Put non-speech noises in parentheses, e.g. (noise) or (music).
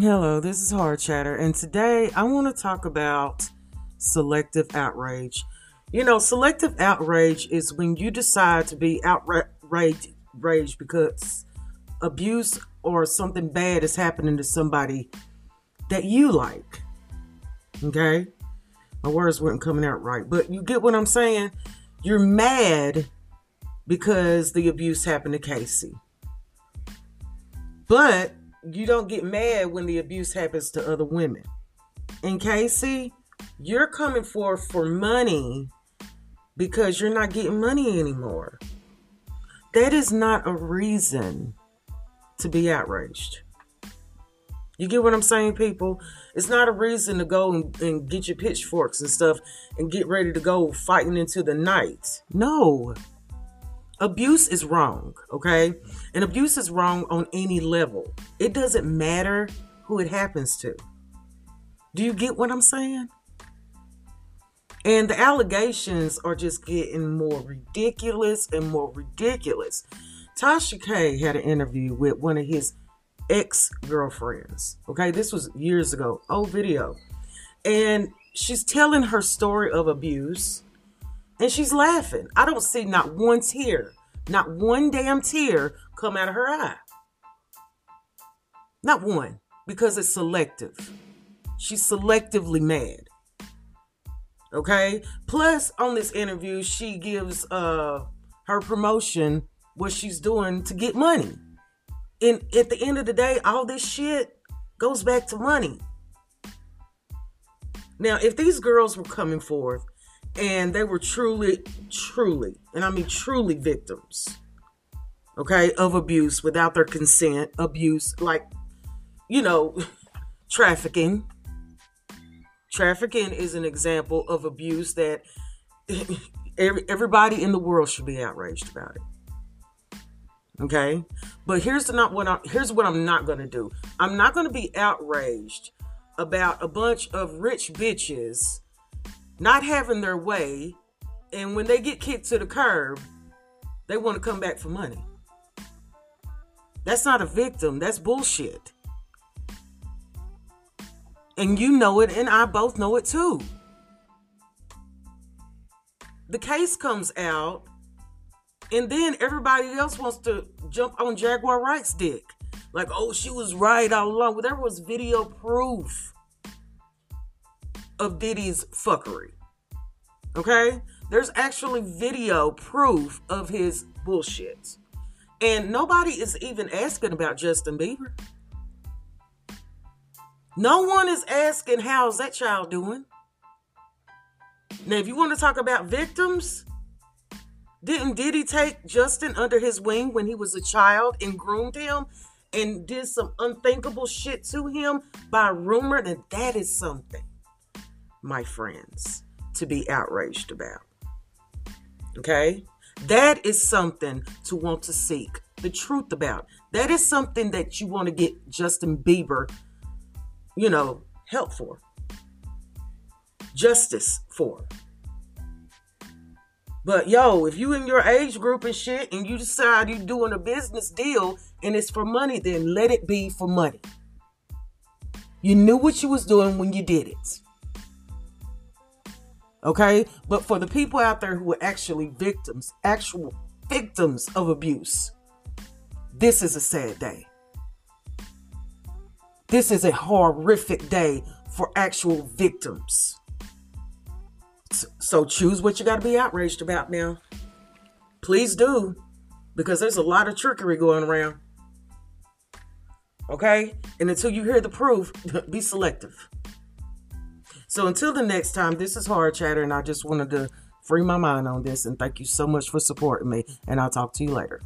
Hello, this is Hard Chatter, and today I want to talk about selective outrage. You know, selective outrage is when you decide to be outraged rage because abuse or something bad is happening to somebody that you like. Okay? My words weren't coming out right, but you get what I'm saying? You're mad because the abuse happened to Cassie. But you don't get mad when the abuse happens to other women. And Cassie, you're coming for for money because you're not getting money anymore. That is not a reason to be outraged. You get what I'm saying, people? It's not a reason to go and, and, get your pitchforks and stuff and get ready to go fighting into the night. No. Abuse is wrong, okay? And abuse is wrong on any level. It doesn't matter who it happens to. Do you get what I'm saying? And the allegations are just getting more ridiculous and more ridiculous. Tasha K had an interview with one of his ex girlfriends. Okay, this was years ago, old video. And she's telling her story of abuse and she's laughing. I don't see not one tear, not one damn tear come out of her eye. Not one, because it's selective. She's selectively mad. Okay? Plus, on this interview, she gives uh her promotion what she's doing to get money. And at the end of the day, all this shit goes back to money. Now, if these girls were coming forth and they were truly, truly, and I mean truly victims, okay, of abuse without their consent, abuse, like, you know, (laughs) trafficking. Trafficking is an example of abuse that (laughs) everybody in the world should be outraged about it. Okay, but here's not what I'm here's what I'm not gonna do. I'm not gonna be outraged about a bunch of rich bitches not having their way, and when they get kicked to the curb, they want to come back for money. That's not a victim. That's bullshit. And you know it, and I both know it too. The case comes out and then everybody else wants to jump on Jaguar Wright's dick. Like, oh, she was right all along. Well, there was video proof of Diddy's fuckery. Okay? There's actually video proof of his bullshit. And nobody is even asking about Justin Bieber. No one is asking how's that child doing. Now, if you want to talk about victims, didn't Diddy take Justin under his wing when he was a child and groomed him and did some unthinkable shit to him by rumor? that that is something, my friends, to be outraged about. Okay? That is something to want to seek the truth about. That is something that you want to get Justin Bieber, you know, help for, justice for. But yo, if you in your age group and shit and you decide you're doing a business deal and it's for money, then let it be for money. You knew what you was doing when you did it. Okay? But for the people out there who are actually victims, actual victims of abuse, this is a sad day. This is a horrific day for actual victims. So choose what you got to be outraged about now. Please do, because there's a lot of trickery going around. Okay? And until you hear the proof, (laughs) be selective. So until the next time, this is Hard Chatter, and I just wanted to free my mind on this. And thank you so much for supporting me. And I'll talk to you later.